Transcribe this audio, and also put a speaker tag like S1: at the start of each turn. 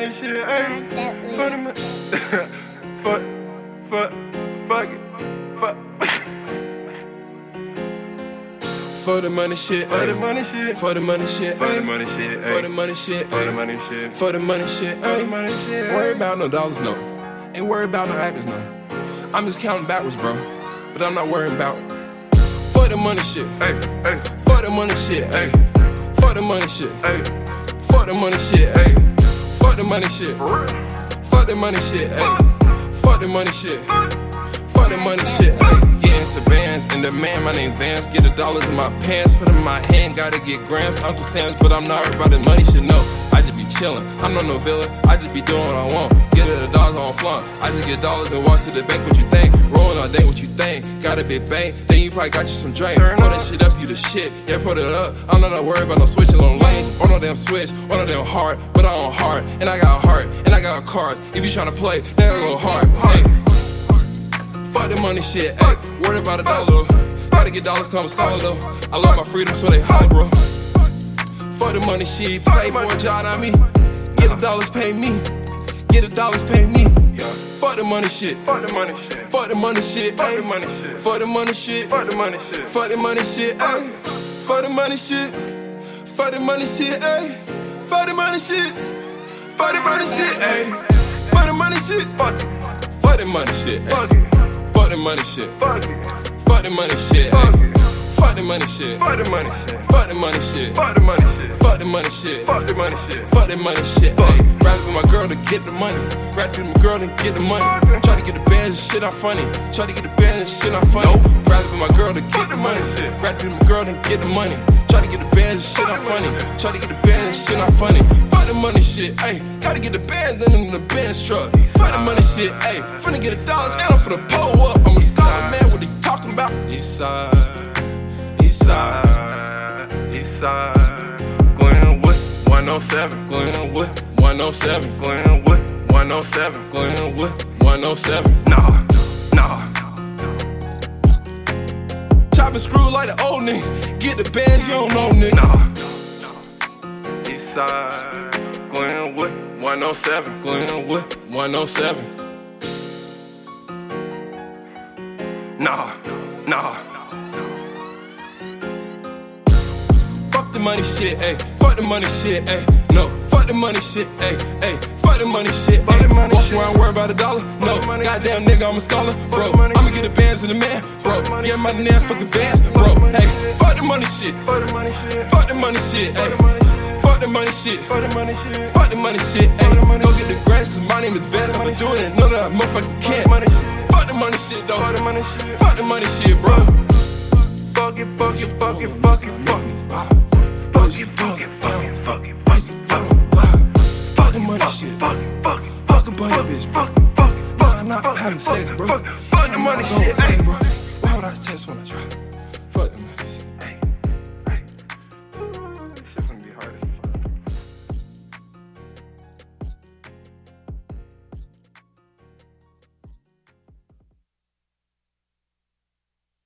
S1: money shit, hey. For the money. fuck, fuck, fuck it. Fuck.
S2: For the money shit,
S1: For the
S2: ayy.
S1: money shit.
S2: For the money shit,
S1: For the
S2: ayy.
S1: money shit,
S2: For the
S1: ayy.
S2: money shit,
S1: For the
S2: ayy.
S1: money shit.
S2: For the money shit,
S1: For the money shit.
S2: Ain't worry about no dollars, no. Ain't worry about no habits, no. I'm just counting backwards, bro. But I'm not worrying about. For the money shit,
S1: Hey, hey,
S2: for the money shit, ayy. For the money shit,
S1: hey.
S2: for the money shit, ayy. Money shit, Fuck the money shit, ayy. Fuck the money shit, Fuck the money shit, ayy. Get into bands, and the man, my name Vance. Get the dollars in my pants, put in my hand, gotta get grams. Uncle Sam's, but I'm not about the money shit, no. I just be chillin', I'm not no villain, I just be doing what I want. Get it the dollars on flaunt, I just get dollars and walk to the bank, what you think? Rollin' all day, what you think? Got a big bang, then you probably got you some.
S1: Turn
S2: Pour that shit up, you the shit. Yeah, put it up. I'm not worried about no switching on lanes, or no damn switch, or no damn heart. But I on heart, and I got a heart, and I got a card. If you tryna play, then I go hard. Hey. Fuck the money shit, ayy. Worried about a dollar. Gotta get dollars, come a scholar though. I love my freedom, so they holler, bro. Fuck the money shit, play for a job, I mean. Get the dollars, pay me. Get the dollars, pay me. Fuck the money shit.
S1: Fuck the money shit.
S2: Fuck the money shit,
S1: Fuck the money shit.
S2: Fuck the money shit.
S1: Fuck the money shit.
S2: Fuck the money shit. Fuck the money shit. Fuck the money shit. Fuck the money shit. Fuck the money shit. Fuck the money shit.
S1: Fuck
S2: the money shit.
S1: Fuck
S2: the money shit.
S1: Fuck
S2: the money shit,
S1: Fuck
S2: ayy.
S1: it.
S2: Fuck the money shit.
S1: Fuck the money shit.
S2: Fuck the money shit.
S1: Fuck the money shit.
S2: Fuck the money shit.
S1: Fuck the money shit.
S2: Fuck that money shit, ayy. Rather with my girl to get the money. Rather with my girl to get the money. Try to get the bands and shit not funny. Try to get the bands and shit not funny.
S1: Nope.
S2: Rather with my girl to get the
S1: the
S2: money. Rather with my girl to get the money. Try to get the bands and shit not funny. Try to get the bands and shit not funny. Fuck the money shit, ayy. Gotta get the bands then in the Benz truck. Fuck the money shit, ayy. Finna get the dollars and I'm finna pull up. I'm a scholar, man. What they talking about? East side, east side.
S1: East side. Glenwood, 107.
S2: Glenwood, 107.
S1: Glenwood, 107.
S2: Glenwood, 107.
S1: Nah, nah.
S2: Chop and screw like the old nigga. Get the bands, you don't know, nigga.
S1: Nah. East side, Glenwood, 107.
S2: Glenwood, 107.
S1: Nah, nah.
S2: The money shit, ayy. Fuck the money shit, ayy. No, fuck the money shit, ayy, ayy. Fuck the money shit, ayy. Walk around worry about a dollar. No, goddamn nigga, I'm a scholar, bro. I'ma get the bands in the man, bro.
S1: money
S2: Yeah, my damn fucking vans, bro. Hey, fuck the money shit.
S1: For the money shit.
S2: Fuck the money shit, ayy. Fuck the money shit.
S1: For the money shit.
S2: Fuck the money shit, ayy. Go get the 'cause my name is Vance. Been doing it, none of that motherfucking can't. Fuck the money shit, though.
S1: For the money shit.
S2: Fuck the money shit, bro.
S1: Fuck it, fuck it, fuck it, fuck it, fuck it. Fuck it, fuck it, fuck it, fuck it.
S2: Fuck the money shit.
S1: Fuck fuck.
S2: Fuck a bunny bitch.
S1: Fuck fuck.
S2: Nah, I'm not
S1: fuck
S2: having
S1: fuck
S2: sex, bro.
S1: Fuck fuck the money shit.
S2: bro. Why would I text when I try?